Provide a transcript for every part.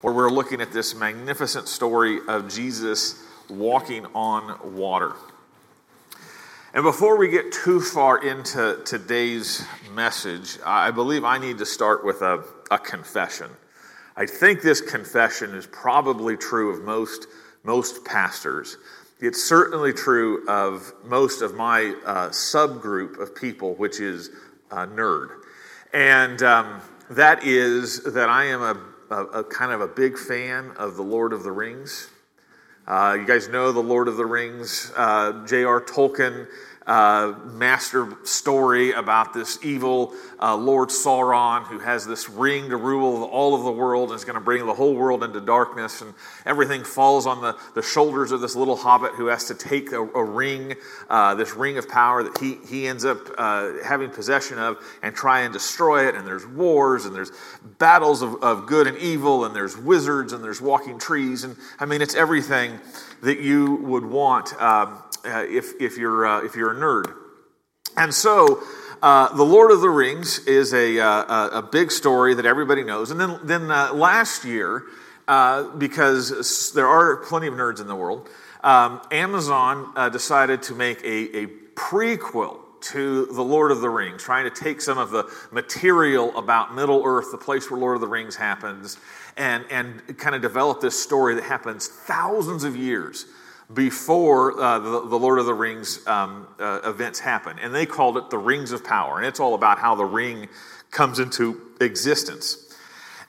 where we're looking at this magnificent story of Jesus walking on water. And before we get too far into today's message, I believe I need to start with a, a confession. I think this confession is probably true of most, most pastors. It's certainly true of most of my uh, subgroup of people, which is nerd. And um, that is that I am a a, a kind of a big fan of the Lord of the Rings. Uh, you guys know the Lord of the Rings. Uh, J.R. Tolkien uh, master story about this evil uh, Lord Sauron who has this ring to rule all of the world and is going to bring the whole world into darkness. And everything falls on the, the shoulders of this little hobbit who has to take a, a ring, uh, this ring of power that he, he ends up uh, having possession of and try and destroy it. And there's wars and there's battles of, of good and evil and there's wizards and there's walking trees. And I mean, it's everything that you would want. Um, uh, if, if, you're, uh, if you're a nerd. And so, uh, The Lord of the Rings is a, uh, a big story that everybody knows. And then, then uh, last year, uh, because there are plenty of nerds in the world, um, Amazon decided to make a, a prequel to the Lord of the Rings, trying to take some of the material about Middle Earth, the place where Lord of the Rings happens, and, and kind of develop this story that happens thousands of years before uh, the, the, Lord of the Rings um, uh, events happen. And they called it the Rings of Power. And it's all about how the ring comes into existence.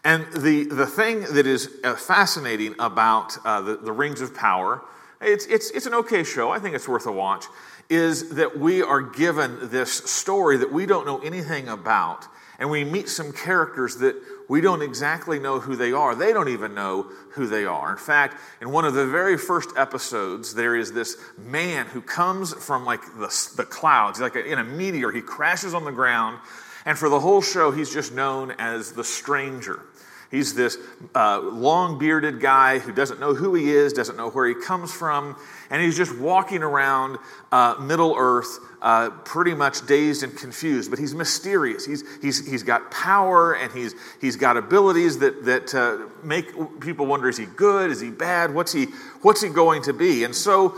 And the, the thing that is uh, fascinating about uh, the, the Rings of Power, it's, it's, it's an okay show, I think it's worth a watch, is that we are given this story that we don't know anything about. And we meet some characters that we don't exactly know who they are. They don't even know who they are. In fact, in one of the very first episodes, there is this man who comes from like the, the clouds, like in a meteor. He crashes on the ground, and for the whole show, he's just known as the stranger. He's this uh, long bearded guy who doesn't know who he is, doesn't know where he comes from, and he's just walking around uh, Middle Earth uh, pretty much dazed and confused. But he's mysterious. He's, he's, he's got power and he's, he's got abilities that, that uh, make people wonder is he good? Is he bad? What's he, what's he going to be? And so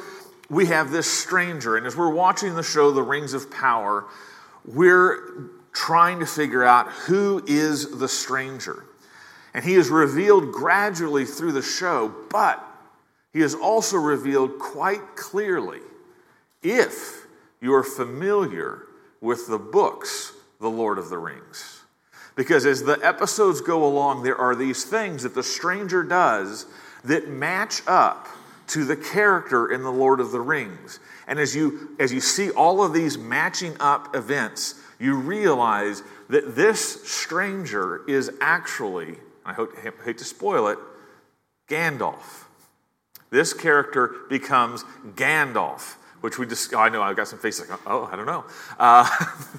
we have this stranger, and as we're watching the show, The Rings of Power, we're trying to figure out who is the stranger. And he is revealed gradually through the show, but he is also revealed quite clearly if you are familiar with the books, The Lord of the Rings. Because as the episodes go along, there are these things that the stranger does that match up to the character in The Lord of the Rings. And as you, as you see all of these matching up events, you realize that this stranger is actually I hate to spoil it, Gandalf. This character becomes Gandalf, which we just, I know I've got some faces like, oh, I don't know. Uh,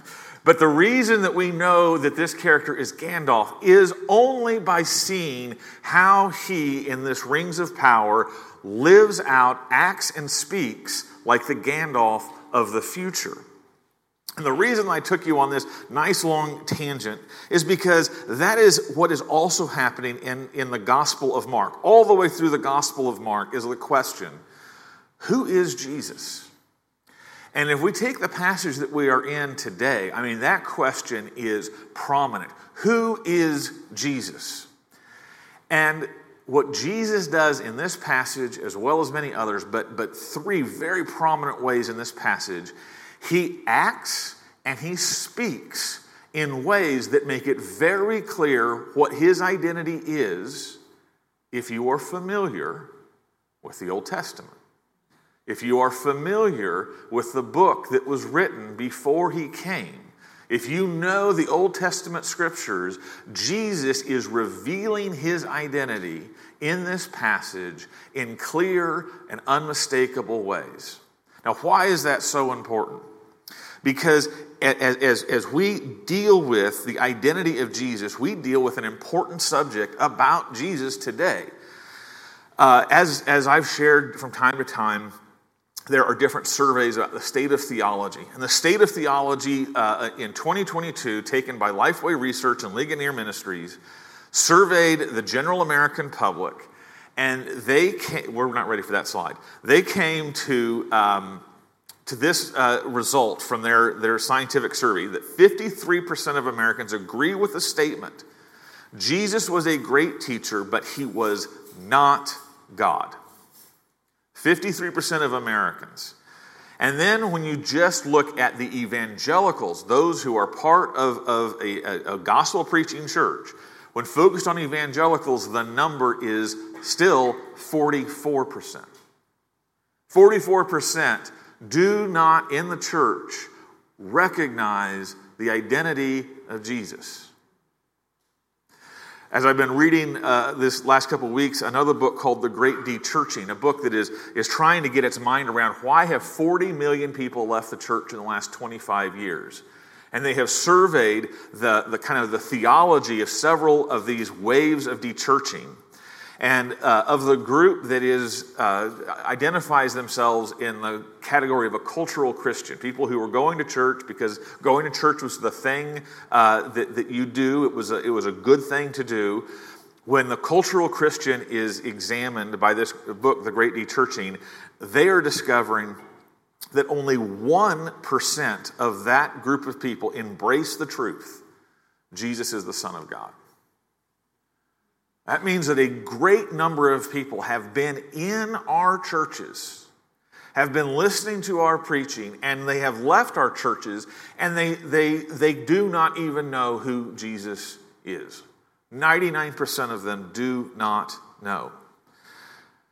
but the reason that we know that this character is Gandalf is only by seeing how he, in this Rings of Power, lives out, acts, and speaks like the Gandalf of the future. And the reason I took you on this nice long tangent is because that is what is also happening in, in the Gospel of Mark. All the way through the Gospel of Mark is the question who is Jesus? And if we take the passage that we are in today, I mean, that question is prominent. Who is Jesus? And what Jesus does in this passage, as well as many others, but, but three very prominent ways in this passage, he acts and he speaks in ways that make it very clear what his identity is if you are familiar with the Old Testament. If you are familiar with the book that was written before he came, if you know the Old Testament scriptures, Jesus is revealing his identity in this passage in clear and unmistakable ways. Now, why is that so important? Because as, as, as, we deal with the identity of Jesus, we deal with an important subject about Jesus today. Uh, as, as I've shared from time to time, there are different surveys about the state of theology. And the state of theology uh, in 2022, taken by Lifeway Research and Ligonier Ministries, surveyed the general American public, and they came, we're not ready for that slide. They came to, um, to this uh, result from their, their scientific survey that 53% of Americans agree with the statement Jesus was a great teacher, but he was not God. 53% of Americans. And then when you just look at the evangelicals, those who are part of, of a, a gospel preaching church, when focused on evangelicals, the number is still 44%. 44% do not in the church recognize the identity of Jesus. As I've been reading uh, this last couple of weeks, another book called The Great Dechurching, a book that is, is trying to get its mind around why have 40 million people left the church in the last 25 years? And they have surveyed the, the kind of the theology of several of these waves of dechurching. And uh, of the group that is uh, identifies themselves in the category of a cultural Christian, people who were going to church because going to church was the thing uh, that, that you do. It was, a, it was a good thing to do. When the cultural Christian is examined by this book, The Great Dechurching, they are discovering that only 1% of that group of people embrace the truth Jesus is the Son of God. That means that a great number of people have been in our churches, have been listening to our preaching, and they have left our churches and they, they, they do not even know who Jesus is. 99% of them do not know.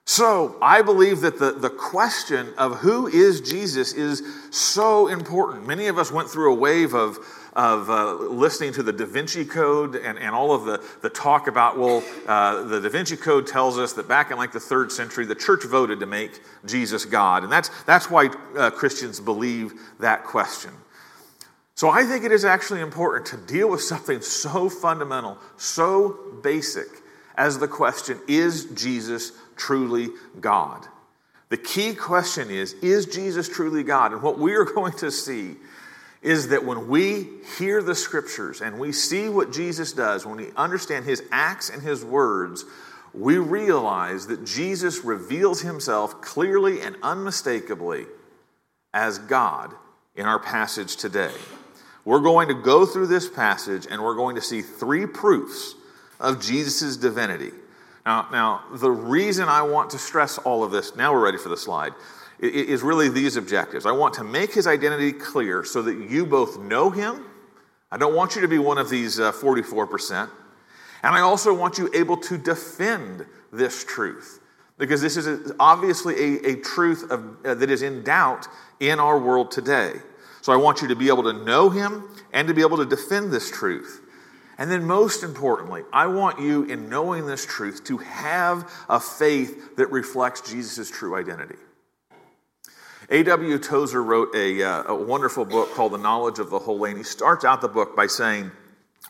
So, I believe that the, the question of who is Jesus is so important. Many of us went through a wave of, of uh, listening to the Da Vinci Code and, and all of the, the talk about, well, uh, the Da Vinci Code tells us that back in like the third century, the church voted to make Jesus God. And that's, that's why uh, Christians believe that question. So I think it is actually important to deal with something so fundamental, so basic as the question is Jesus truly God? The key question is is Jesus truly God? And what we are going to see is that when we hear the scriptures and we see what Jesus does, when we understand his acts and his words, we realize that Jesus reveals himself clearly and unmistakably as God in our passage today. We're going to go through this passage and we're going to see three proofs of Jesus' divinity. Now, now, the reason I want to stress all of this, now we're ready for the slide, is really these objectives. I want to make his identity clear so that you both know him. I don't want you to be one of these uh, 44%. And I also want you able to defend this truth because this is obviously a, a truth of, uh, that is in doubt in our world today. So I want you to be able to know him and to be able to defend this truth. And then, most importantly, I want you, in knowing this truth, to have a faith that reflects Jesus' true identity. A.W. Tozer wrote a, uh, a wonderful book called The Knowledge of the Holy, and he starts out the book by saying,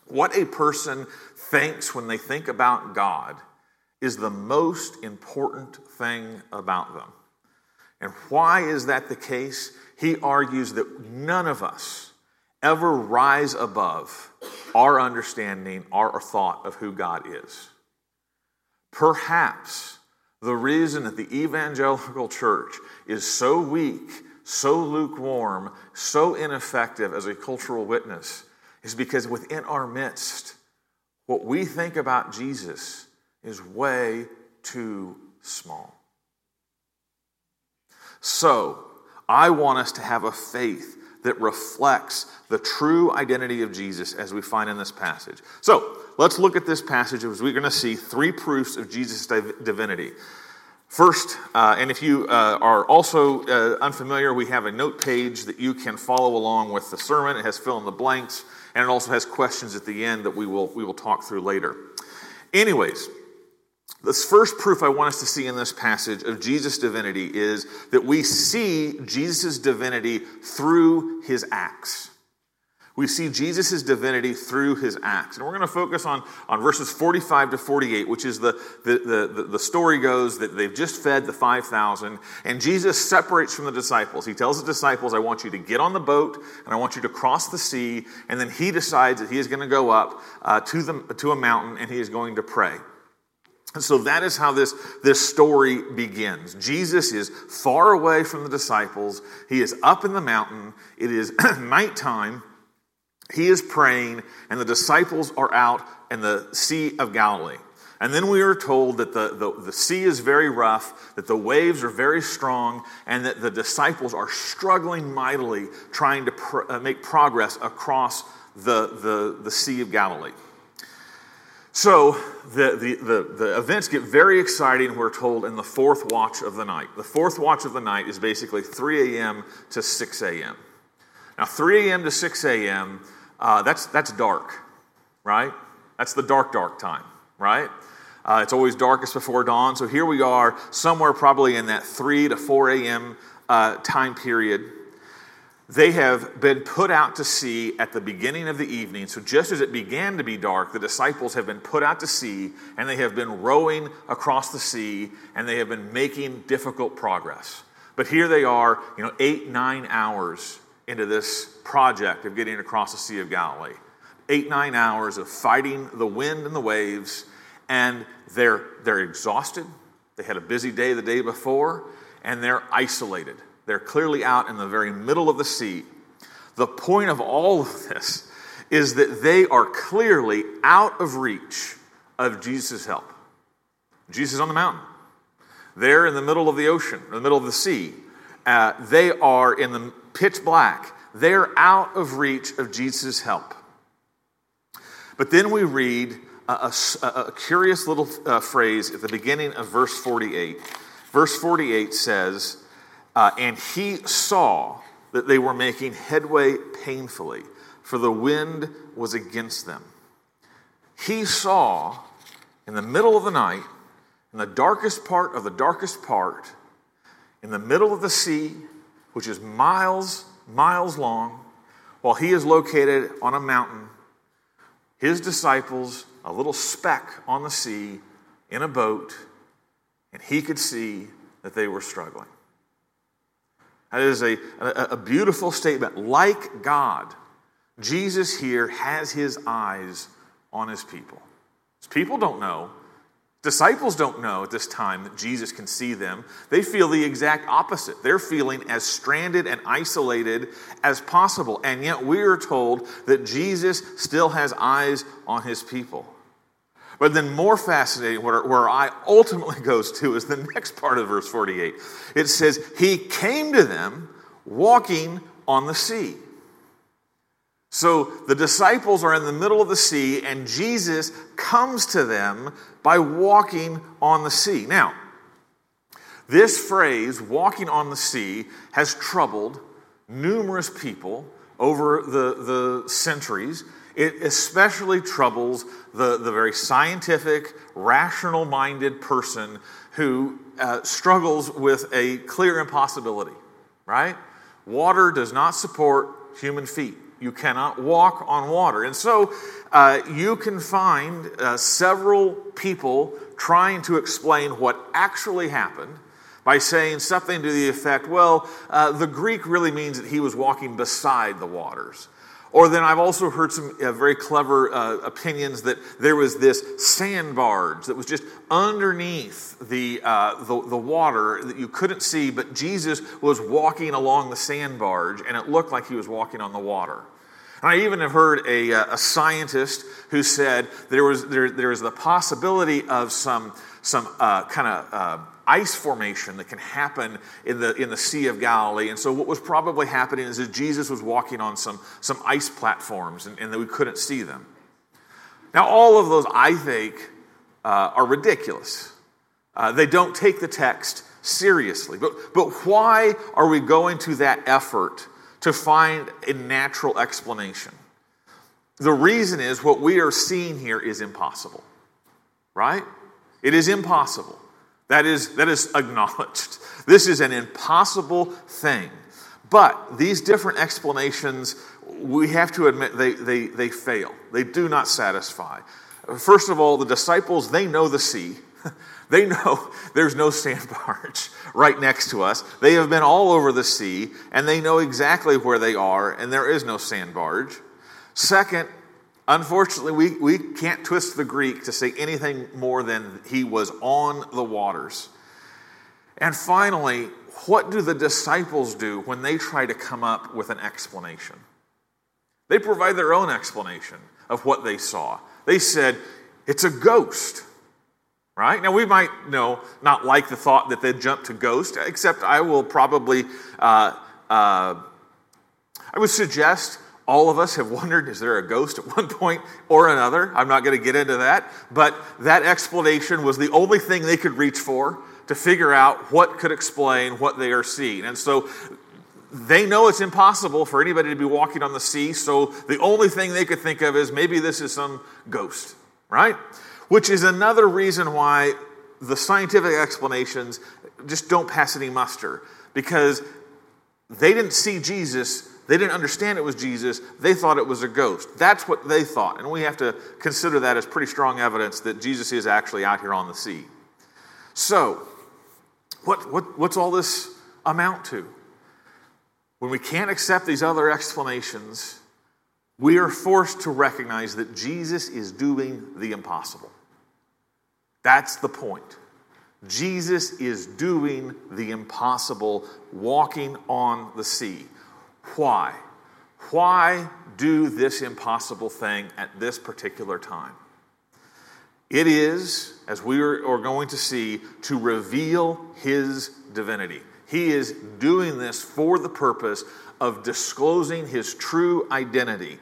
What a person thinks when they think about God is the most important thing about them. And why is that the case? He argues that none of us, ever rise above our understanding, our thought of who God is. Perhaps the reason that the evangelical church is so weak, so lukewarm, so ineffective as a cultural witness is because within our midst, what we think about Jesus is way too small. So, I want us to have a faith that reflects the true identity of Jesus as we find in this passage. So let's look at this passage as we're going to see three proofs of Jesus' divinity. First, uh, and if you uh, are also uh, unfamiliar, we have a note page that you can follow along with the sermon. It has fill in the blanks, and it also has questions at the end that we will, we will talk through later. Anyways, this first proof I want us to see in this passage of Jesus' divinity is that we see Jesus' divinity through his acts. We see Jesus' divinity through his acts. And we're going to focus on, on verses 45 to 48, which is the, the, the, the story goes that they've just fed the 5,000, and Jesus separates from the disciples. He tells the disciples, I want you to get on the boat, and I want you to cross the sea, and then he decides that he is going to go up uh, to, the, to a mountain, and he is going to pray. And so that is how this, this story begins. Jesus is far away from the disciples. He is up in the mountain. It is nighttime. He is praying, and the disciples are out in the Sea of Galilee. And then we are told that the, the, the, sea is very rough, that the waves are very strong, and that the disciples are struggling mightily trying to pr- uh, make progress across the, the, the Sea of Galilee. So the, the, the, the, events get very exciting, we're told, in the fourth watch of the night. The fourth watch of the night is basically 3 a.m. to 6 a.m. Now, 3 a.m. to 6 a.m., uh, that's, that's dark, right? That's the dark, dark time, right? Uh, it's always darkest before dawn. So here we are, somewhere probably in that 3 to 4 a.m. Uh, time period. They have been put out to sea at the beginning of the evening. So just as it began to be dark, the disciples have been put out to sea and they have been rowing across the sea and they have been making difficult progress. But here they are, you know, eight, nine hours into this project of getting across the Sea of Galilee. Eight, nine hours of fighting the wind and the waves, and they're, they're exhausted. They had a busy day the day before, and they're isolated. They're clearly out in the very middle of the sea. The point of all of this is that they are clearly out of reach of Jesus' help. Jesus on the mountain. They're in the middle of the ocean, in the middle of the sea. Uh, they are in the pitch black. They're out of reach of Jesus' help. But then we read a, a, a curious little uh, phrase at the beginning of verse 48. Verse 48 says, uh, And he saw that they were making headway painfully, for the wind was against them. He saw in the middle of the night, in the darkest part of the darkest part, in the middle of the sea, which is miles, miles long, while he is located on a mountain, his disciples, a little speck on the sea, in a boat, and he could see that they were struggling. That is a, a, a beautiful statement. Like God, Jesus here has his eyes on his people. His people don't know Disciples don't know at this time that Jesus can see them. They feel the exact opposite. They're feeling as stranded and isolated as possible. And yet we are told that Jesus still has eyes on his people. But then, more fascinating, where, where I ultimately goes to is the next part of verse 48. It says, He came to them walking on the sea. So the disciples are in the middle of the sea, and Jesus comes to them by walking on the sea. Now, this phrase, walking on the sea, has troubled numerous people over the, the centuries. It especially troubles the, the very scientific, rational minded person who uh, struggles with a clear impossibility, right? Water does not support human feet. You cannot walk on water. And so uh, you can find uh, several people trying to explain what actually happened by saying something to the effect, well, uh, the Greek really means that he was walking beside the waters. Or then I've also heard some uh, very clever uh, opinions that there was this sand barge that was just underneath the, uh, the, the, water that you couldn't see, but Jesus was walking along the sand barge and it looked like he was walking on the water. I even have heard a, uh, a scientist who said there was, there, there is the possibility of some, some uh, kind of uh, ice formation that can happen in the, in the Sea of Galilee. And so, what was probably happening is that Jesus was walking on some, some ice platforms and, and that we couldn't see them. Now, all of those, I think, uh, are ridiculous. Uh, they don't take the text seriously. But, but why are we going to that effort to find a natural explanation. The reason is what we are seeing here is impossible, right? It is impossible. That is, that is acknowledged. This is an impossible thing. But these different explanations, we have to admit they, they, they fail. They do not satisfy. First of all, the disciples, they know the sea. They know there's no sand barge right next to us. They have been all over the sea and they know exactly where they are, and there is no sand barge. Second, unfortunately, we, we can't twist the Greek to say anything more than he was on the waters. And finally, what do the disciples do when they try to come up with an explanation? They provide their own explanation of what they saw. They said, It's a ghost. Right? Now, we might know, not like the thought that they'd jump to ghost, except I will probably, uh, uh, I would suggest all of us have wondered is there a ghost at one point or another? I'm not going to get into that, but that explanation was the only thing they could reach for to figure out what could explain what they are seeing. And so they know it's impossible for anybody to be walking on the sea, so the only thing they could think of is maybe this is some ghost, right? Which is another reason why the scientific explanations just don't pass any muster because they didn't see Jesus. They didn't understand it was Jesus. They thought it was a ghost. That's what they thought. And we have to consider that as pretty strong evidence that Jesus is actually out here on the sea. So, what, what, what's all this amount to? When we can't accept these other explanations, we are forced to recognize that Jesus is doing the impossible. That's the point. Jesus is doing the impossible, walking on the sea. Why? Why do this impossible thing at this particular time? It is, as we are going to see, to reveal his divinity. He is doing this for the purpose of disclosing his true identity.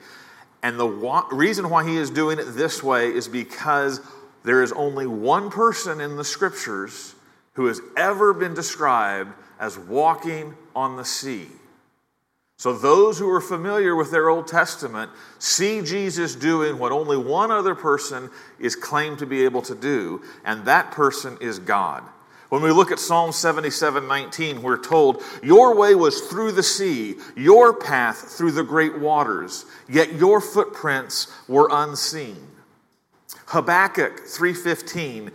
And the reason why he is doing it this way is because there is only one person in the scriptures who has ever been described as walking on the sea. So, those who are familiar with their Old Testament see Jesus doing what only one other person is claimed to be able to do, and that person is God. When we look at Psalm 77 19, we're told, Your way was through the sea, your path through the great waters, yet your footprints were unseen. Habakkuk 3:15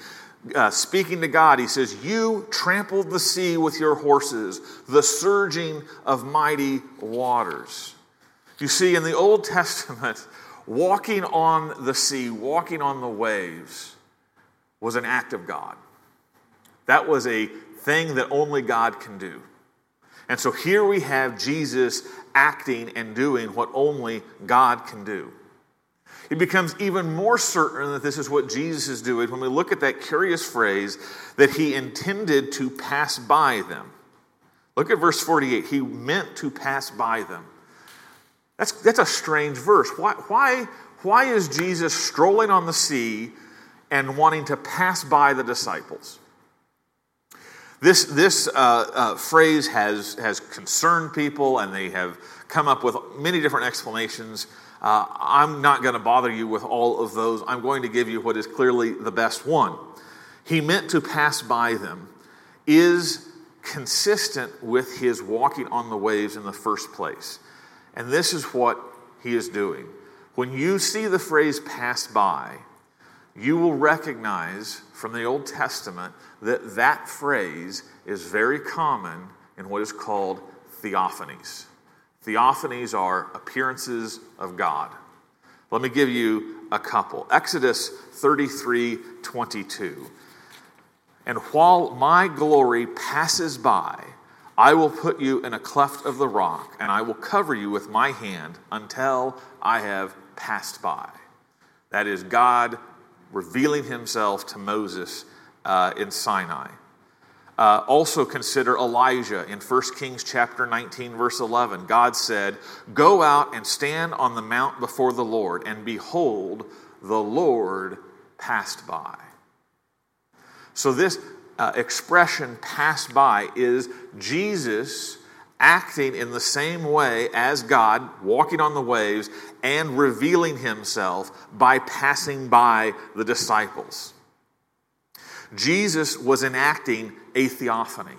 uh, speaking to God, he says, You trampled the sea with your horses, the surging of mighty waters. You see, in the Old Testament, walking on the sea, walking on the waves, was an act of God. That was a thing that only God can do. And so here we have Jesus acting and doing what only God can do it becomes even more certain that this is what Jesus is doing when we look at that curious phrase that he intended to pass by them. Look at verse 48. He meant to pass by them. That's, that's a strange verse. Why, why, why is Jesus strolling on the sea and wanting to pass by the disciples? This, this uh, uh, phrase has, has concerned people, and they have come up with many different explanations. Uh, I'm not going to bother you with all of those. I'm going to give you what is clearly the best one. He meant to pass by them, is consistent with his walking on the waves in the first place. And this is what he is doing. When you see the phrase pass by, you will recognize from the Old Testament that that phrase is very common in what is called theophanies. Theophanies are appearances of God. Let me give you a couple. Exodus 33 22. And while my glory passes by, I will put you in a cleft of the rock, and I will cover you with my hand until I have passed by. That is God revealing himself to Moses uh, in Sinai. Uh, also consider Elijah in 1 Kings chapter 19 verse 11. God said, "Go out and stand on the mount before the Lord, and behold, the Lord passed by." So this uh, expression "passed by" is Jesus acting in the same way as God, walking on the waves and revealing himself by passing by the disciples. Jesus was enacting a theophany.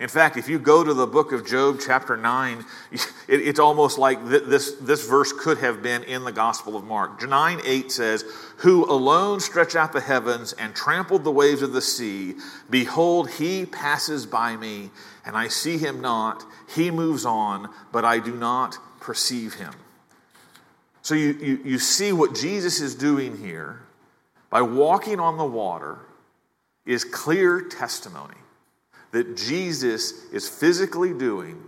In fact, if you go to the book of Job, chapter 9, it's almost like this, this verse could have been in the Gospel of Mark. 9 8 says, Who alone stretched out the heavens and trampled the waves of the sea. Behold, he passes by me, and I see him not. He moves on, but I do not perceive him. So you, you, you see what Jesus is doing here by walking on the water is clear testimony that Jesus is physically doing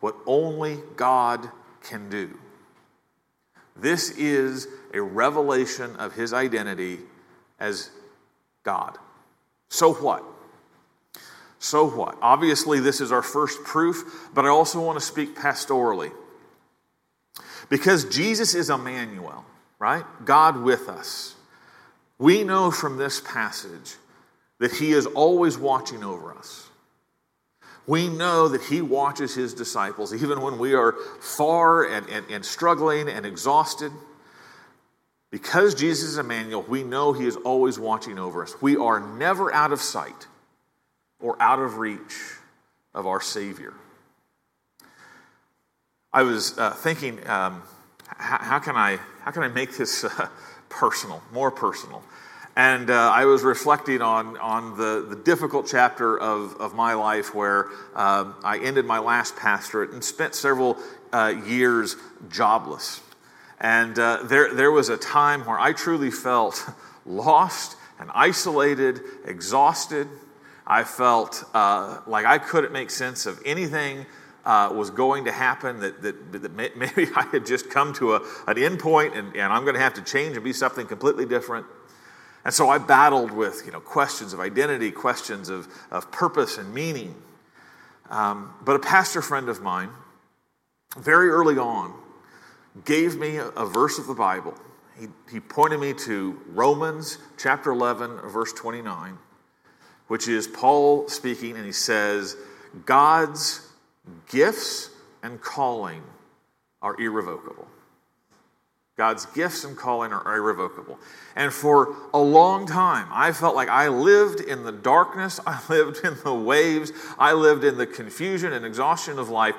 what only God can do. This is a revelation of his identity as God. So what? So what? Obviously, this is our first proof, but I also want to speak pastorally. Because Jesus is Emmanuel, right? God with us. We know from this passage that he is always watching over us. We know that He watches His disciples even when we are far and, and, and struggling and exhausted. Because Jesus is Emmanuel, we know He is always watching over us. We are never out of sight or out of reach of our Savior. I was uh, thinking, um, how, how, can I, how can I make this uh, personal, more personal? And uh, I was reflecting on, on the, the difficult chapter of, of my life where um, I ended my last pastorate and spent several uh, years jobless. And uh, there, there was a time where I truly felt lost and isolated, exhausted. I felt uh, like I couldn't make sense of anything uh, was going to happen, that, that, that, maybe I had just come to a, an end point and, and I'm going to have to change and be something completely different. And so I battled with you know, questions of identity, questions of, of purpose and meaning. Um, but a pastor friend of mine, very early on, gave me a, a verse of the Bible. He, he pointed me to Romans chapter 11, verse 29, which is Paul speaking, and he says, God's gifts and calling are irrevocable. God's gifts and calling are irrevocable. And for a long time, I felt like I lived in the darkness, I lived in the waves, I lived in the confusion and exhaustion of life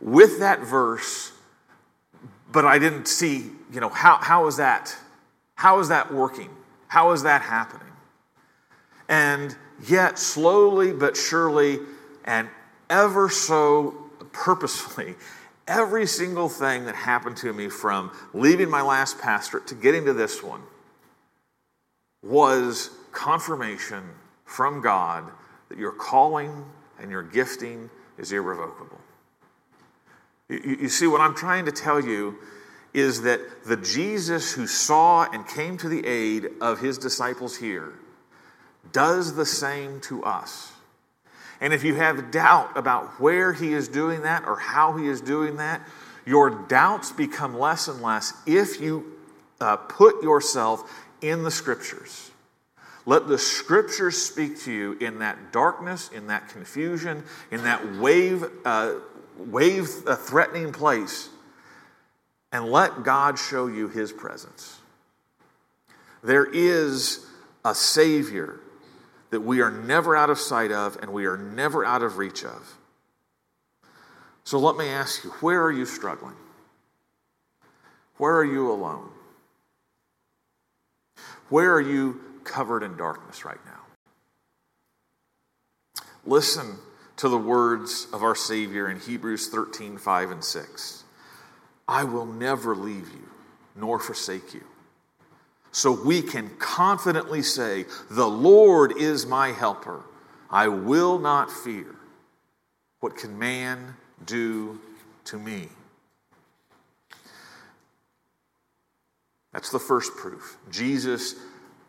with that verse, but I didn't see, you know, how, how is that? How is that working? How is that happening? And yet, slowly but surely, and ever so purposefully, every single thing that happened to me from leaving my last pastorate to getting to this one was confirmation from God that your calling and your gifting is irrevocable. You, you, see, what I'm trying to tell you is that the Jesus who saw and came to the aid of his disciples here does the same to us. And if you have doubt about where he is doing that or how he is doing that, your doubts become less and less if you uh, put yourself in the scriptures. Let the scriptures speak to you in that darkness, in that confusion, in that wave, uh, wave uh, threatening place, and let God show you his presence. There is a Savior that we are never out of sight of and we are never out of reach of. So let me ask you where are you struggling? Where are you alone? Where are you covered in darkness right now? Listen to the words of our Savior in Hebrews 13 5 and 6. I will never leave you nor forsake you so we can confidently say, The Lord is my helper. I will not fear. What can man do to me? That's the first proof. Jesus'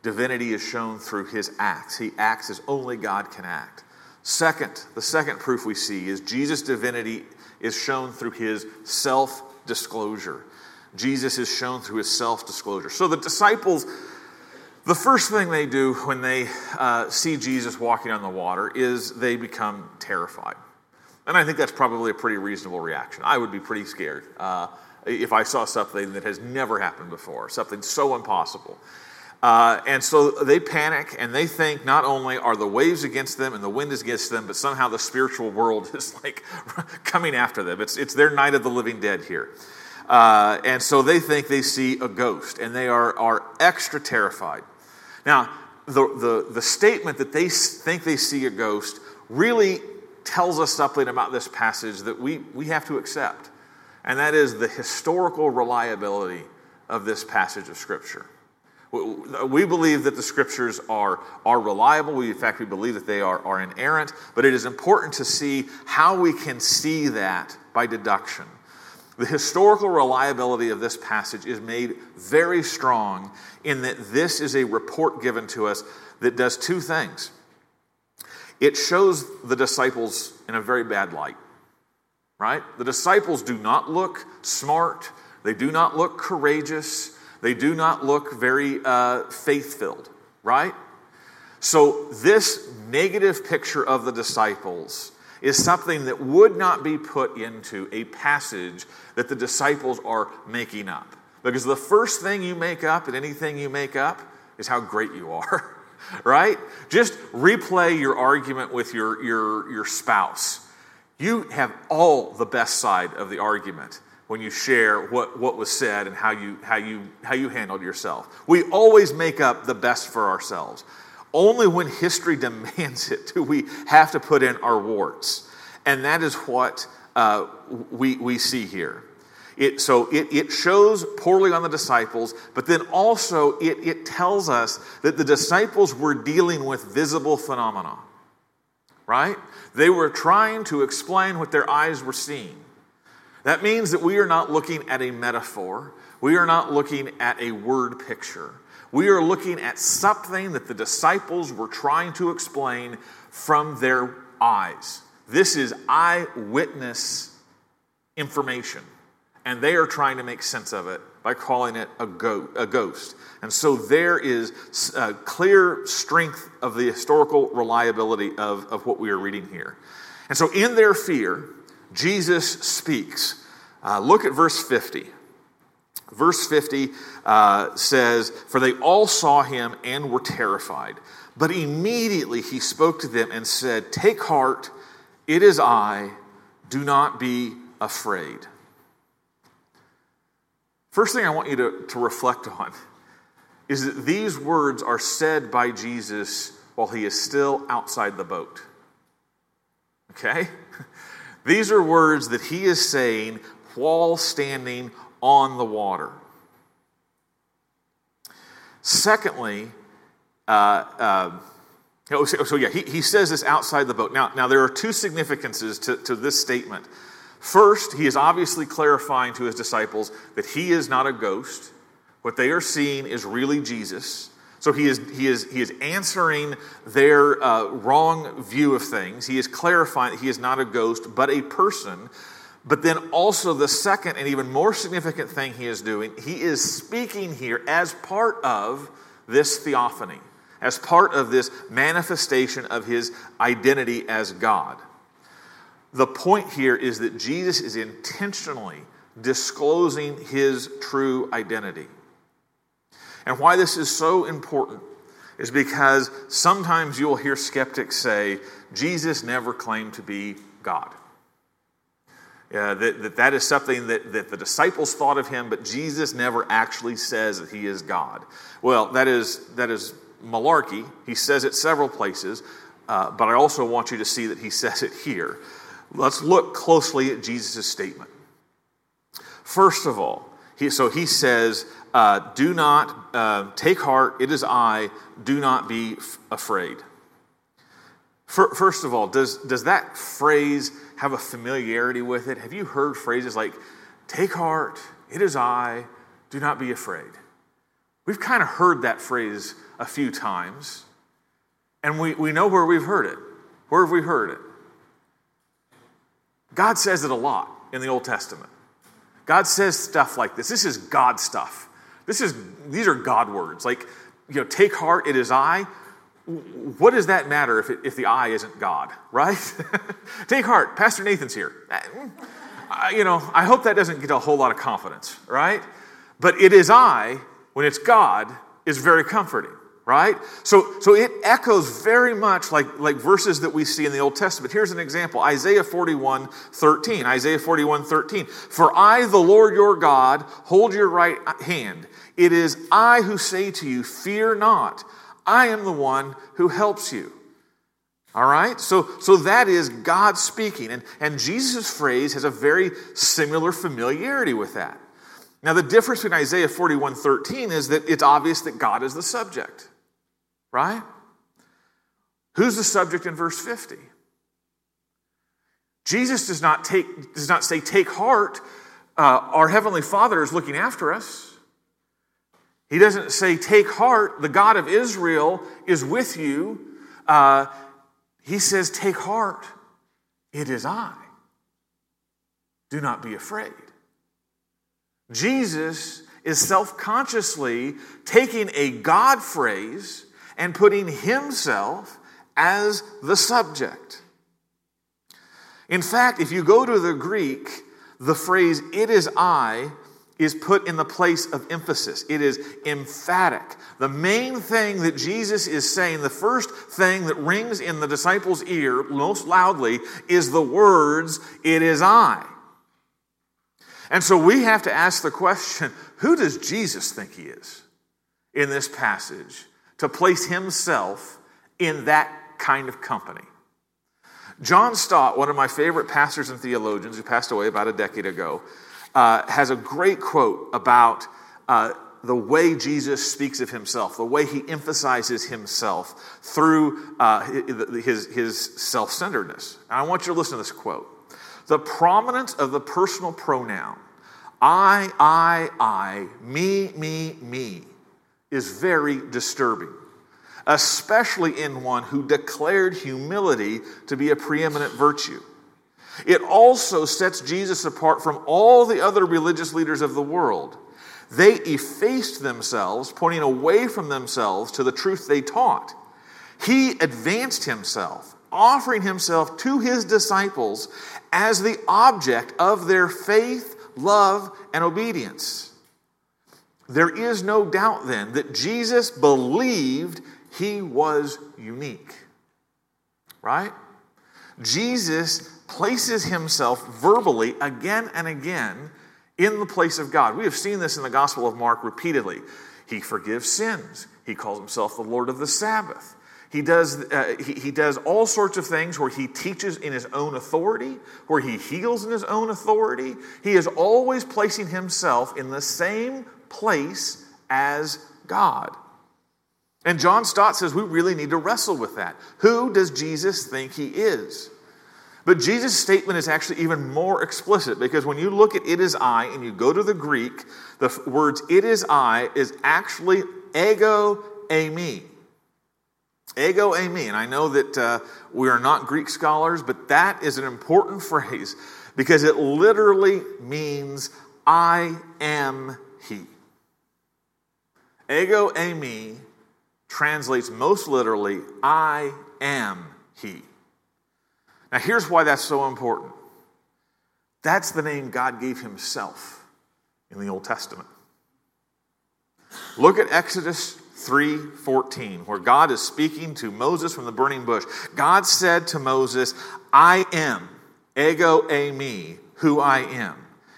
divinity is shown through his acts. He acts as only God can act. Second, the second proof we see is Jesus' divinity is shown through his self disclosure. Jesus is shown through his self disclosure. So the disciples, the first thing they do when they uh, see Jesus walking on the water is they become terrified. And I think that's probably a pretty reasonable reaction. I would be pretty scared uh, if I saw something that has never happened before, something so impossible. Uh, and so they panic and they think not only are the waves against them and the wind is against them, but somehow the spiritual world is like coming after them. It's, it's their night of the living dead here. Uh, and so they think they see a ghost and they are, are extra terrified. Now, the, the, the statement that they think they see a ghost really tells us something about this passage that we, we have to accept, and that is the historical reliability of this passage of Scripture. We believe that the scriptures are, are reliable. We, in fact, we believe that they are, are inerrant, but it is important to see how we can see that by deduction. The historical reliability of this passage is made very strong in that this is a report given to us that does two things. It shows the disciples in a very bad light, right? The disciples do not look smart, they do not look courageous, they do not look very uh, faith filled, right? So, this negative picture of the disciples is something that would not be put into a passage that the disciples are making up. Because the first thing you make up and anything you make up is how great you are, right? Just replay your argument with your, your, your spouse. You have all the best side of the argument when you share what, what was said and how you, how, you, how you handled yourself. We always make up the best for ourselves. Only when history demands it do we have to put in our warts. And that is what uh, we, we see here. It, so it, it shows poorly on the disciples, but then also it, it tells us that the disciples were dealing with visible phenomena, right? They were trying to explain what their eyes were seeing. That means that we are not looking at a metaphor, we are not looking at a word picture. We are looking at something that the disciples were trying to explain from their eyes. This is eyewitness information, and they are trying to make sense of it by calling it a, go- a ghost. And so there is a clear strength of the historical reliability of, of what we are reading here. And so, in their fear, Jesus speaks. Uh, look at verse 50. Verse 50 uh, says, For they all saw him and were terrified. But immediately he spoke to them and said, Take heart, it is I, do not be afraid. First thing I want you to, to reflect on is that these words are said by Jesus while he is still outside the boat. Okay? These are words that he is saying while standing on the water. Secondly, uh, uh, oh, so, so, yeah, he, he says this outside the boat. Now, now there are two significances to, to this statement. First, he is obviously clarifying to his disciples that he is not a ghost. What they are seeing is really Jesus. So he is, he is, he is answering their uh, wrong view of things. He is clarifying that he is not a ghost, but a person. But then also, the second and even more significant thing he is doing, he is speaking here as part of this theophany, as part of this manifestation of his identity as God. The point here is that Jesus is intentionally disclosing his true identity. And why this is so important is because sometimes you'll hear skeptics say, Jesus never claimed to be God. That, that that is something that, that the disciples thought of him, but Jesus never actually says that he is God. Well, that is, that is malarkey. He says it several places, uh, but I also want you to see that he says it here. Let's look closely at Jesus' statement. First of all, he, so he says, uh, Do not uh, take heart, it is I, do not be f- afraid. First of all, does, does that phrase have a familiarity with it? Have you heard phrases like, Take heart, it is I, do not be afraid? We've kind of heard that phrase a few times, and we, we know where we've heard it. Where have we heard it? God says it a lot in the Old Testament. God says stuff like this. This is God stuff. This is these are God words. Like, you know, take heart, it is I. What does that matter if, it, if the I isn't God, right? take heart, Pastor Nathan's here. Uh, you know, I hope that doesn't get a whole lot of confidence, right? But it is I, when it's God, is very comforting right? So, so it echoes very much like, like verses that we see in the Old Testament. Here's an example Isaiah 41 13. Isaiah 41 13. For I, the Lord your God, hold your right hand. It is I who say to you, Fear not. I am the one who helps you. All right? So, so that is God speaking. And, and Jesus' phrase has a very similar familiarity with that. Now, the difference between Isaiah 41 13 is that it's obvious that God is the subject. Right? Who's the subject in verse 50? Jesus does not, take, does not say, Take heart, uh, our Heavenly Father is looking after us. He doesn't say, Take heart, the God of Israel is with you. Uh, he says, Take heart, it is I. Do not be afraid. Jesus is self consciously taking a God phrase and putting himself as the subject. In fact, if you go to the Greek, the phrase, it is I, is put in the place of emphasis. It is emphatic. The main thing that Jesus is saying, the first thing that rings in the disciples' ear most loudly, is the words, It is I. And so we have to ask the question who does Jesus think he is in this passage? to place himself in that kind of company. John Stott, one of my favorite pastors and theologians who passed away about a decade ago, uh, has a great quote about uh, the way Jesus speaks of himself, the way he emphasizes himself through uh, his, his self centeredness. I want you to listen to this quote. The prominence of the personal pronoun, I, I, I, me, me, me, is very disturbing, especially in one who declared humility to be a preeminent virtue. It also sets Jesus apart from all the other religious leaders of the world. They effaced themselves, pointing away from themselves to the truth they taught. He advanced himself, offering himself to his disciples as the object of their faith, love, and obedience. There is no doubt then that Jesus believed he was unique. Right? Jesus places himself verbally again and again in the place of God. We have seen this in the Gospel of Mark repeatedly. He forgives sins, he calls himself the Lord of the Sabbath. He does, uh, he, he does all sorts of things where he teaches in his own authority, where he heals in his own authority. He is always placing himself in the same place as God. And John Stott says we really need to wrestle with that. Who does Jesus think he is? But Jesus' statement is actually even more explicit because when you look at it is I and you go to the Greek, the words it is I is actually ego eimi. Ego eimi. And I know that uh, we are not Greek scholars, but that is an important phrase because it literally means I am he. Ego eimi translates most literally, I am he. Now, here's why that's so important. That's the name God gave himself in the Old Testament. Look at Exodus 3:14 where God is speaking to Moses from the burning bush. God said to Moses, "I am ego eimi, who I am."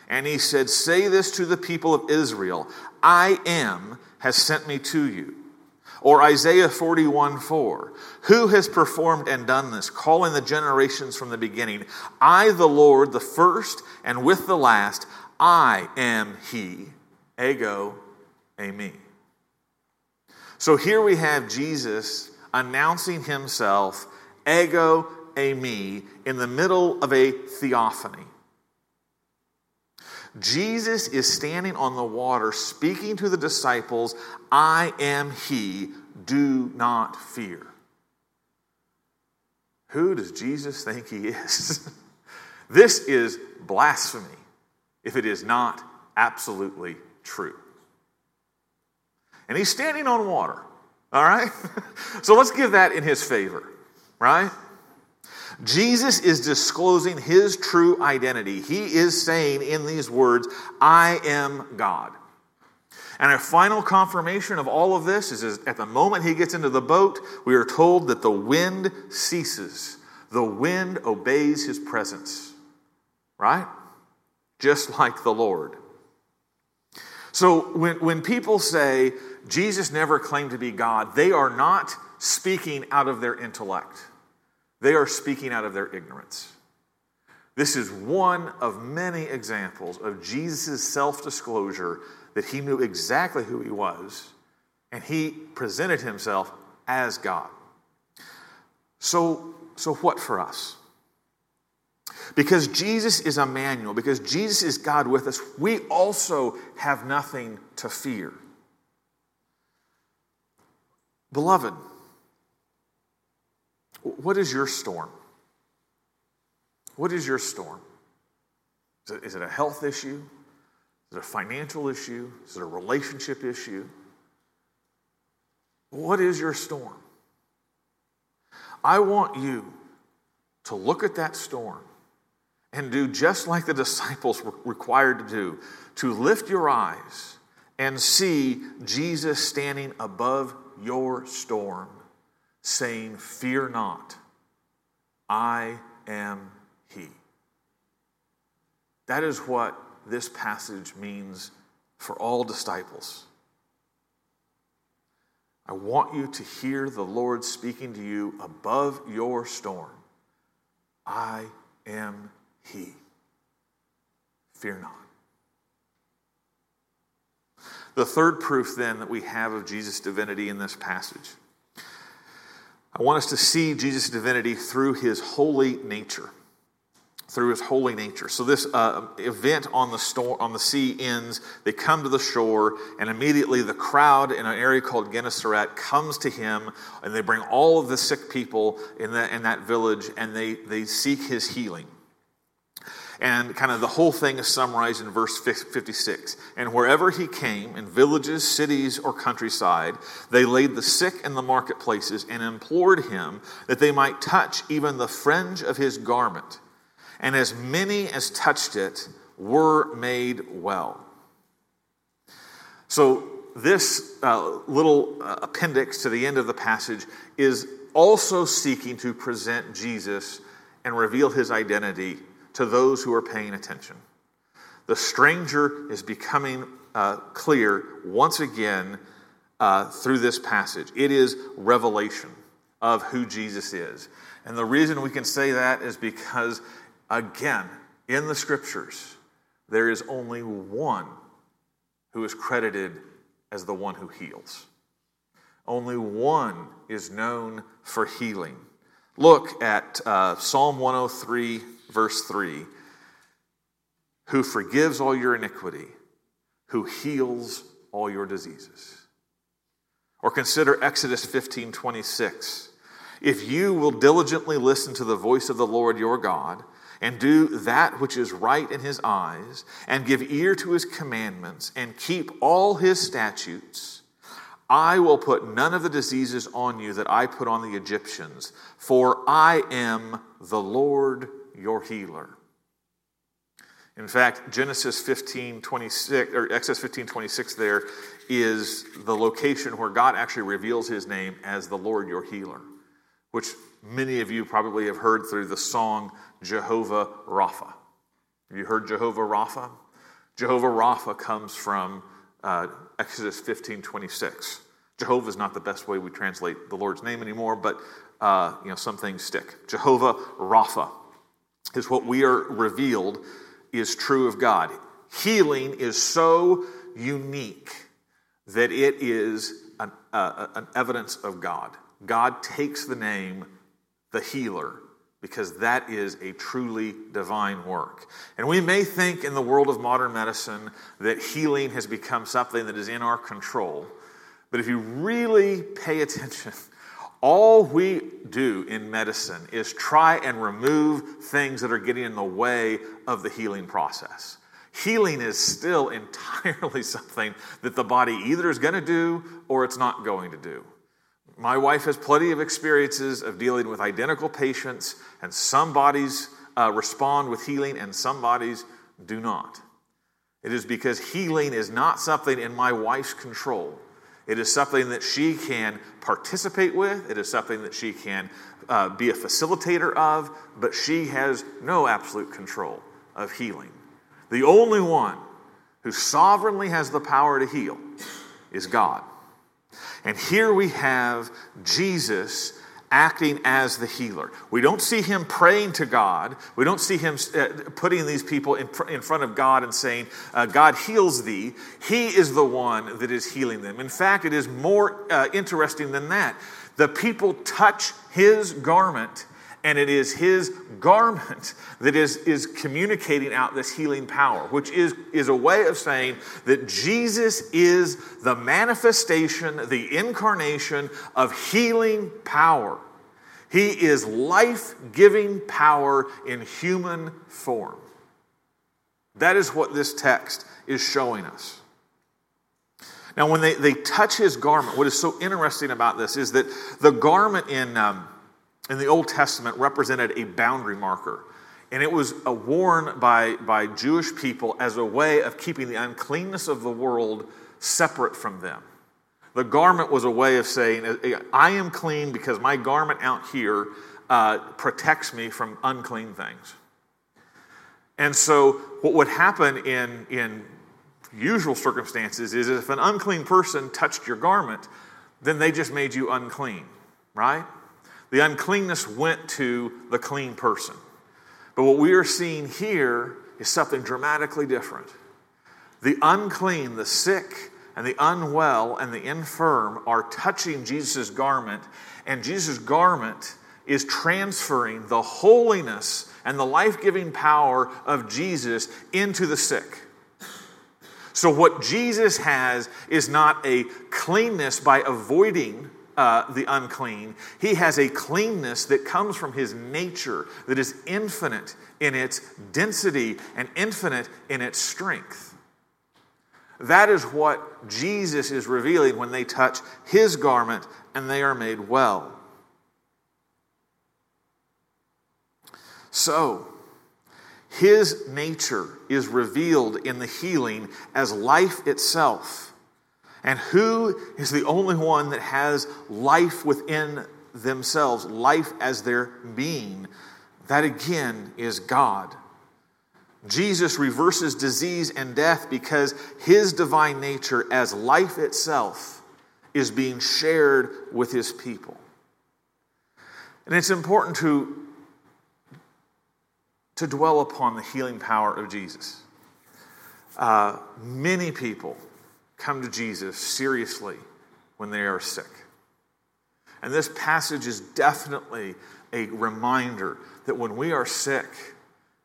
And he said, "Say this to the people of Israel, I am has sent me to you. Or Isaiah 41 4. Who has performed and done this, calling the generations from the beginning? I, the Lord, the first and with the last, I am He. Ego, eimi. So here we have Jesus announcing Himself, ego, eimi, in the middle of a theophany. Jesus is standing on the water speaking to the disciples, I am He, do not fear. Who does Jesus think He is? this is blasphemy if it is not absolutely true. And He's standing on water, all right? so let's give that in His favor, right? Jesus is disclosing his true identity. He is saying in these words, I am God. And a final confirmation of all of this is, at the moment he gets into the boat, we are told that the wind ceases. The wind obeys his presence, right? Just like the Lord. So when, when people say Jesus never claimed to be God, they are not speaking out of their intellect, they are speaking out of their ignorance. This is one of many examples of Jesus' self disclosure that he knew exactly who he was and he presented himself as God. So, so what for us? Because Jesus is Emmanuel, because Jesus is God with us, we also have nothing to fear. Beloved, what is your storm? What is your storm? Is it, is it a health issue? Is it a financial issue? Is it a relationship issue? What is your storm? I want you to look at that storm and do just like the disciples were required to do to lift your eyes and see Jesus standing above your storm, saying, Fear not, I am He. That is what this passage means for all disciples. I want you to hear the Lord speaking to you above your storm. I am He. Fear not. The third proof, then, that we have of Jesus' divinity in this passage I want us to see Jesus' divinity through his holy nature through his holy nature. So this uh, event on the store, on the sea ends. They come to the shore, and immediately the crowd in an area called Gennesaret comes to him, and they bring all of the sick people in that in that village, and they they seek his healing. And kind of the whole thing is summarized in verse 56. And wherever he came, in villages, cities, or countryside, they laid the sick in the marketplaces and implored him that they might touch even the fringe of his garment and as many as touched it were made well. So, this uh, little uh, appendix to the end of the passage is also seeking to present Jesus and reveal his identity to those who are paying attention. The stranger is becoming uh, clear once again uh, through this passage. It is revelation of who Jesus is. And the reason we can say that is because Again, in the scriptures, there is only one who is credited as the one who heals. Only one is known for healing. Look at uh, Psalm 103, verse 3 who forgives all your iniquity, who heals all your diseases. Or consider Exodus 15, 26. If you will diligently listen to the voice of the Lord your God, and do that which is right in his eyes, and give ear to his commandments, and keep all his statutes, I will put none of the diseases on you that I put on the Egyptians, for I am the Lord your healer. In fact, Genesis 15, 26, or Exodus 15, 26 there is the location where God actually reveals his name as the Lord your healer, which many of you probably have heard through the song Jehovah Rapha. Have you heard Jehovah Rapha? Jehovah Rapha comes from uh, Exodus 15 26. Jehovah is not the best way we translate the Lord's name anymore, but uh, you know some things stick. Jehovah Rapha is what we are revealed is true of God. Healing is so unique that it is an, uh, an evidence of God. God takes the name the healer because that is a truly divine work. And we may think in the world of modern medicine that healing has become something that is in our control. But if you really pay attention, all we do in medicine is try and remove things that are getting in the way of the healing process. Healing is still entirely something that the body either is going to do or it's not going to do. My wife has plenty of experiences of dealing with identical patients, and some bodies uh, respond with healing and some bodies do not. It is because healing is not something in my wife's control. It is something that she can participate with, it is something that she can uh, be a facilitator of, but she has no absolute control of healing. The only one who sovereignly has the power to heal is God. And here we have Jesus acting as the healer. We don't see him praying to God. We don't see him uh, putting these people in, front of God and saying, uh, God heals thee. He is the one that is healing them. In fact, it is more uh, interesting than that. The people touch his garment and it is his garment that is, is communicating out this healing power, which is, is a way of saying that Jesus is the manifestation, the incarnation of healing power. He is life giving power in human form. That is what this text is showing us. Now, when they, they touch his garment, what is so interesting about this is that the garment in. Um, in the Old Testament represented a boundary marker. And it was worn by, by Jewish people as a way of keeping the uncleanness of the world separate from them. The garment was a way of saying, I am clean because my garment out here uh, protects me from unclean things. And so, what would happen in, in usual circumstances is if an unclean person touched your garment, then they just made you unclean, right? The uncleanness went to the clean person. But what we are seeing here is something dramatically different. The unclean, the sick, and the unwell and the infirm are touching Jesus' garment, and Jesus' garment is transferring the holiness and the life giving power of Jesus into the sick. So, what Jesus has is not a cleanness by avoiding uh, the unclean. He has a cleanness that comes from his nature that is infinite in its density and infinite in its strength. That is what Jesus is revealing when they touch his garment and they are made well. So, his nature is revealed in the healing as life itself. And who is the only one that has life within themselves, life as their being? That again is God. Jesus reverses disease and death because his divine nature, as life itself, is being shared with his people. And it's important to, to dwell upon the healing power of Jesus. Uh, many people come to Jesus seriously when they are sick. And this passage is definitely a reminder that when we are sick,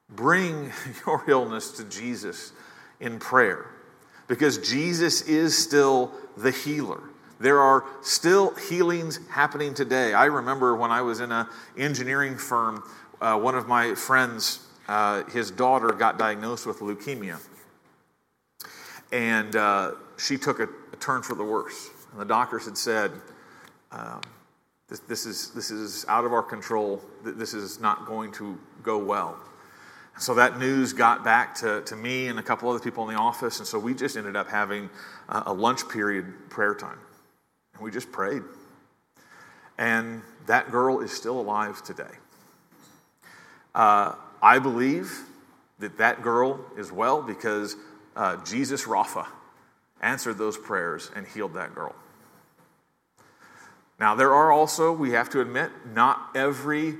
bring your illness to Jesus in prayer because Jesus is still the healer. There are still healings happening today. I remember when I was in an engineering firm, uh, one of my friends, uh, his daughter got diagnosed with leukemia. And uh, she took a, a, turn for the worse. And the doctors had said, um, this, this, is, this is out of our control. This is not going to go well. So that news got back to, to me and a couple other people in the office. And so we just ended up having a, a lunch period prayer time. And we just prayed. And that girl is still alive today. Uh, I believe that that girl is well because uh, Jesus Rapha answered those prayers and healed that girl. Now, there are also, we have to admit, not every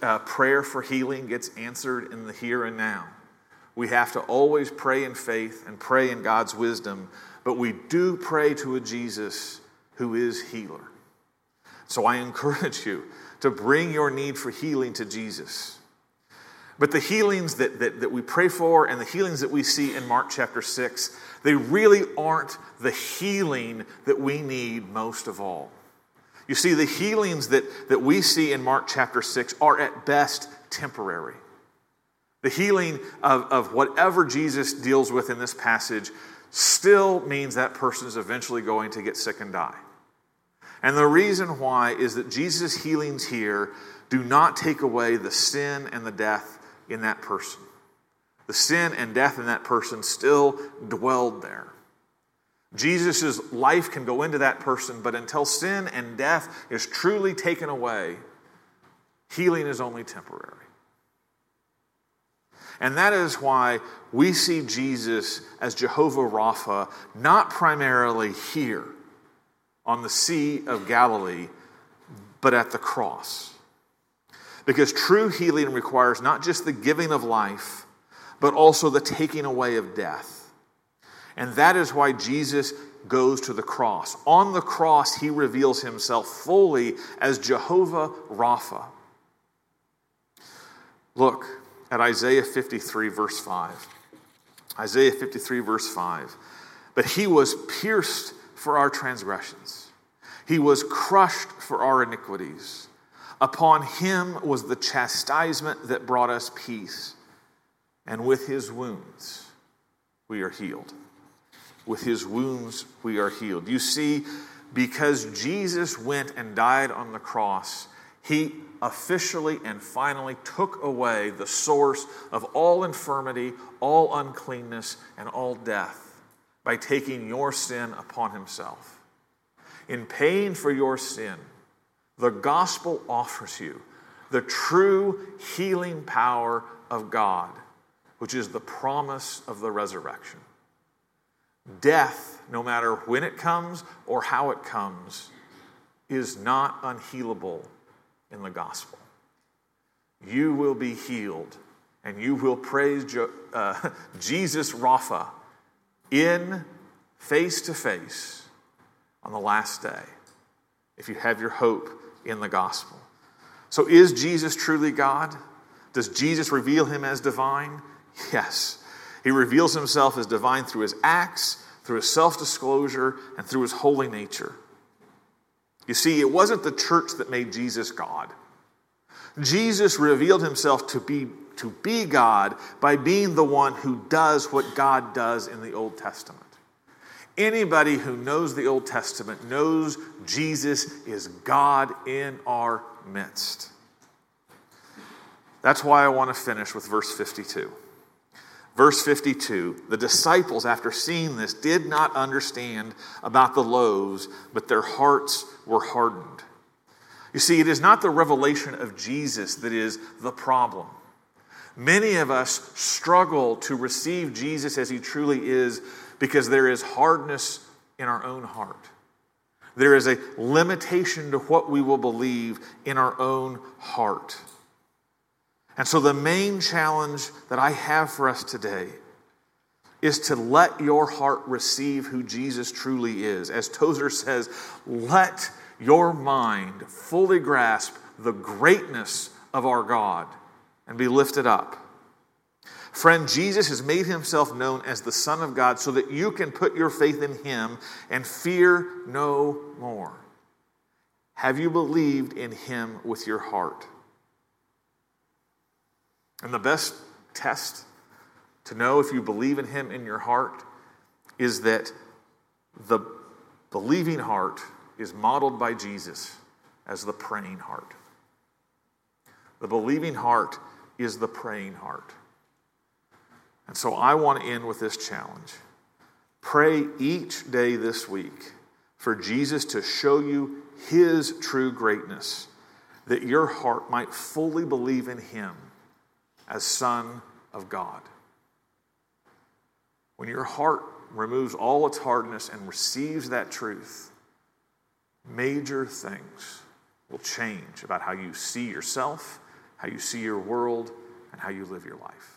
uh, prayer for healing gets answered in the here and now. We have to always pray in faith and pray in God's wisdom, but we do pray to a Jesus who is healer. So I encourage you to bring your need for healing to Jesus. But the healings that, that, that we pray for and the healings that we see in Mark chapter 6, they really aren't the healing that we need most of all. You see, the healings that, that we see in Mark chapter 6 are at best temporary. The healing of, of whatever Jesus deals with in this passage still means that person is eventually going to get sick and die. And the reason why is that Jesus' healings here do not take away the sin and the death in that person. The sin and death in that person still dwelled there. Jesus' life can go into that person, but until sin and death is truly taken away, healing is only temporary. And that is why we see Jesus as Jehovah Rapha, not primarily here on the Sea of Galilee, but at the cross. Because true healing requires not just the giving of life, but also the taking away of death. And that is why Jesus goes to the cross. On the cross, he reveals himself fully as Jehovah Rapha. Look at Isaiah 53, verse 5. Isaiah 53, verse 5. But he was pierced for our transgressions, he was crushed for our iniquities. Upon him was the chastisement that brought us peace, and with his wounds we are healed. With his wounds we are healed. You see, because Jesus went and died on the cross, he officially and finally took away the source of all infirmity, all uncleanness, and all death by taking your sin upon himself. In paying for your sin, the gospel offers you the true healing power of God, which is the promise of the resurrection. Death, no matter when it comes or how it comes, is not unhealable in the gospel. You will be healed and you will praise uh, Jesus Rapha in face to face on the last day if you have your hope in the gospel. So, is Jesus truly God? Does Jesus reveal him as divine? Yes. He reveals himself as divine through his acts, through his self disclosure, and through his holy nature. You see, it wasn't the church that made Jesus God. Jesus revealed himself to be, to be God by being the one who does what God does in the Old Testament. Anybody who knows the Old Testament knows Jesus is God in our midst. That's why I want to finish with verse 52. Verse 52 The disciples, after seeing this, did not understand about the loaves, but their hearts were hardened. You see, it is not the revelation of Jesus that is the problem. Many of us struggle to receive Jesus as he truly is because there is hardness in our own heart. There is a limitation to what we will believe in our own heart. And so, the main challenge that I have for us today is to let your heart receive who Jesus truly is. As Tozer says, let your mind fully grasp the greatness of our God and be lifted up. Friend, Jesus has made himself known as the Son of God so that you can put your faith in him and fear no more. Have you believed in him with your heart? And the best test to know if you believe in him in your heart is that the believing heart is modeled by Jesus as the praying heart. The believing heart is the praying heart. And so I want to end with this challenge. Pray each day this week for Jesus to show you his true greatness, that your heart might fully believe in him as Son of God. When your heart removes all its hardness and receives that truth, major things will change about how you see yourself, how you see your world, and how you live your life.